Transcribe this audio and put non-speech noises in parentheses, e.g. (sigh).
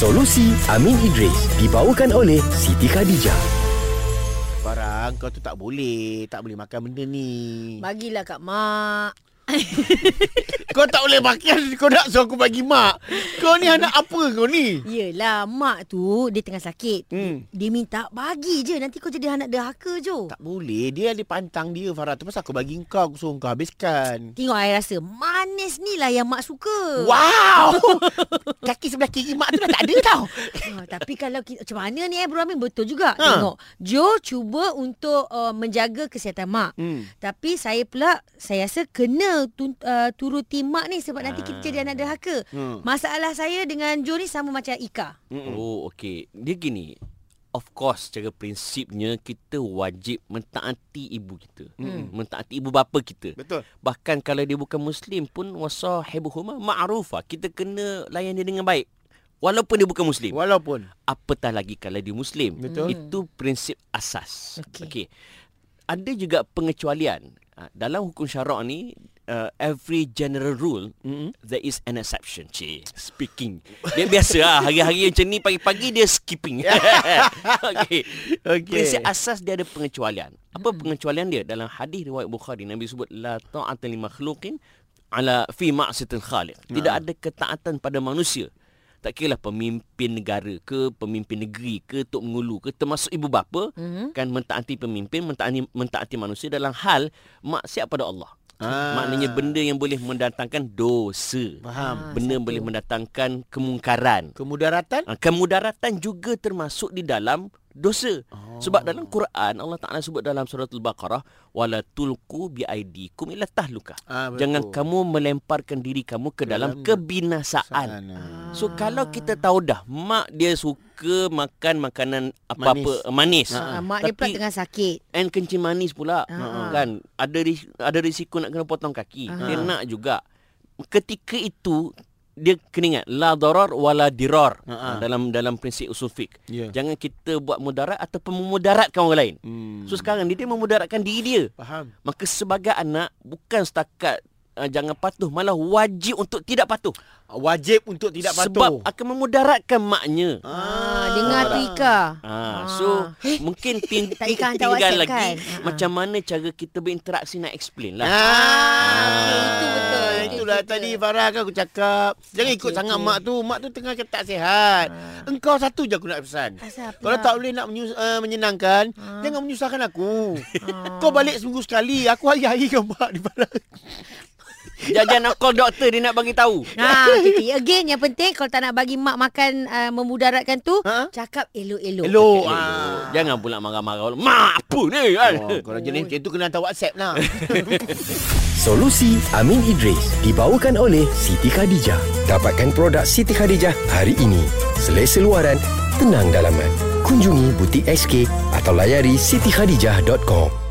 Solusi Amin Idris dibawakan oleh Siti Khadijah. Barang kau tu tak boleh. Tak boleh makan benda ni. Bagilah kat mak. (laughs) kau tak boleh makan. Kau nak suruh aku bagi mak. Kau ni anak apa kau ni? Yelah, mak tu dia tengah sakit. Hmm. Dia minta bagi je. Nanti kau jadi anak derhaka je. Tak boleh. Dia ada pantang dia Farah. Tu pasal aku bagi kau. Aku suruh kau habiskan. Tengok I rasa manis ni lah yang mak suka. Wow! (laughs) Kaki sebelah kiri mak tu dah tak ada tau. Ha, (laughs) tapi kalau kita, macam mana ni eh Bro Amin betul juga. Ha. Tengok. Jo cuba untuk uh, menjaga kesihatan mak. Hmm. Tapi saya pula saya rasa kena tu, uh, turuti mak ni sebab nanti kita Ah. jadi anak derhaka. Hmm. Masalah saya dengan Jo ni sama macam Ika. Mm-mm. Oh, okey. Dia gini. Of course, secara prinsipnya kita wajib mentaati ibu kita. Hmm. Mentaati ibu bapa kita. Betul. Bahkan kalau dia bukan muslim pun wasahibuhuma ma'rufa. Kita kena layan dia dengan baik. Walaupun dia bukan muslim. Walaupun. Apatah lagi kalau dia muslim. Betul. Itu prinsip asas. Okey. Okey. Ada juga pengecualian. Ah, Dalam hukum syarak ni uh, every general rule Mm-mm. there is an exception. Cik, speaking. Dia biasa lah. Hari-hari macam ni pagi-pagi dia skipping. (laughs) Okey. Okey. Prinsip asas dia ada pengecualian. Apa pengecualian dia? Dalam hadis riwayat Bukhari Nabi sebut la ta'ata li makhluqin ala fi ma'siyatil khaliq. Tidak ada ketaatan pada manusia. Tak kira lah pemimpin negara ke, pemimpin negeri ke, tok mengulu ke, termasuk ibu bapa Mhm. kan mentaati pemimpin, mentaati mentaati manusia dalam hal maksiat pada Allah. Ah. Maknanya benda yang boleh mendatangkan dosa. Faham. Benda satu. boleh mendatangkan kemungkaran. Kemudaratan? Ah, Kemudaratan juga termasuk di dalam dosa. Oh. Sebab dalam Quran Allah Taala sebut dalam surah Al-Baqarah wala tulqu bi aidikum ila tahluka. Ah, betul. Jangan kamu melemparkan diri kamu ke dalam Dalam kebinasaan. Sana. So kalau kita tahu dah mak dia suka makan makanan apa-apa manis. Ha, mak dia pula tengah sakit. And kencing manis pula Ah. kan ada ris- ada risiko nak kena potong kaki. Ah. Dia nak juga. Ketika itu dia kena ingat la darar wala dirar ah. dalam dalam prinsip usul fiqh. Ya. Jangan kita buat mudarat ataupun memudaratkan orang lain. Hmm. So sekarang dia, dia memudaratkan diri dia. Faham. Maka sebagai anak bukan setakat uh, jangan patuh malah wajib untuk tidak patuh. Wajib untuk tidak patuh. Sebab akan memudaratkan maknya. Ah, dengar tu Ika. Ah, so Eh, mungkin ting- (laughs) tak tinggal WhatsApp lagi kan? Ah, macam mana cara kita berinteraksi nak explain lah. Ah, okey, itu betul. Ah, Itu Itulah betul. tadi Farah kan aku cakap. Jangan Okey, ikut sangat okey. mak tu. Mak tu tengah tak sihat. Engkau satu je aku nak pesan. Asal Kalau tak boleh nak menyus- uh, menyenangkan, Ah. jangan menyusahkan aku. Ah. Kau balik seminggu sekali. Aku hari-hari kau mak di Farah. (laughs) Jangan nak call doktor dia nak bagi tahu. Ha, kita again yang penting kalau tak nak bagi mak makan uh, memudaratkan tu, Ha? cakap elok-elok. Elok. Ah. Jangan pula marah-marah. Mak apa ni kan? Oh, kalau jenis macam tu kena hantar WhatsApp lah. (laughs) Solusi Amin Idris dibawakan oleh Siti Khadijah. Dapatkan produk Siti Khadijah hari ini. Selesa luaran, tenang dalaman. Kunjungi butik SK atau layari sitikhadijah.com.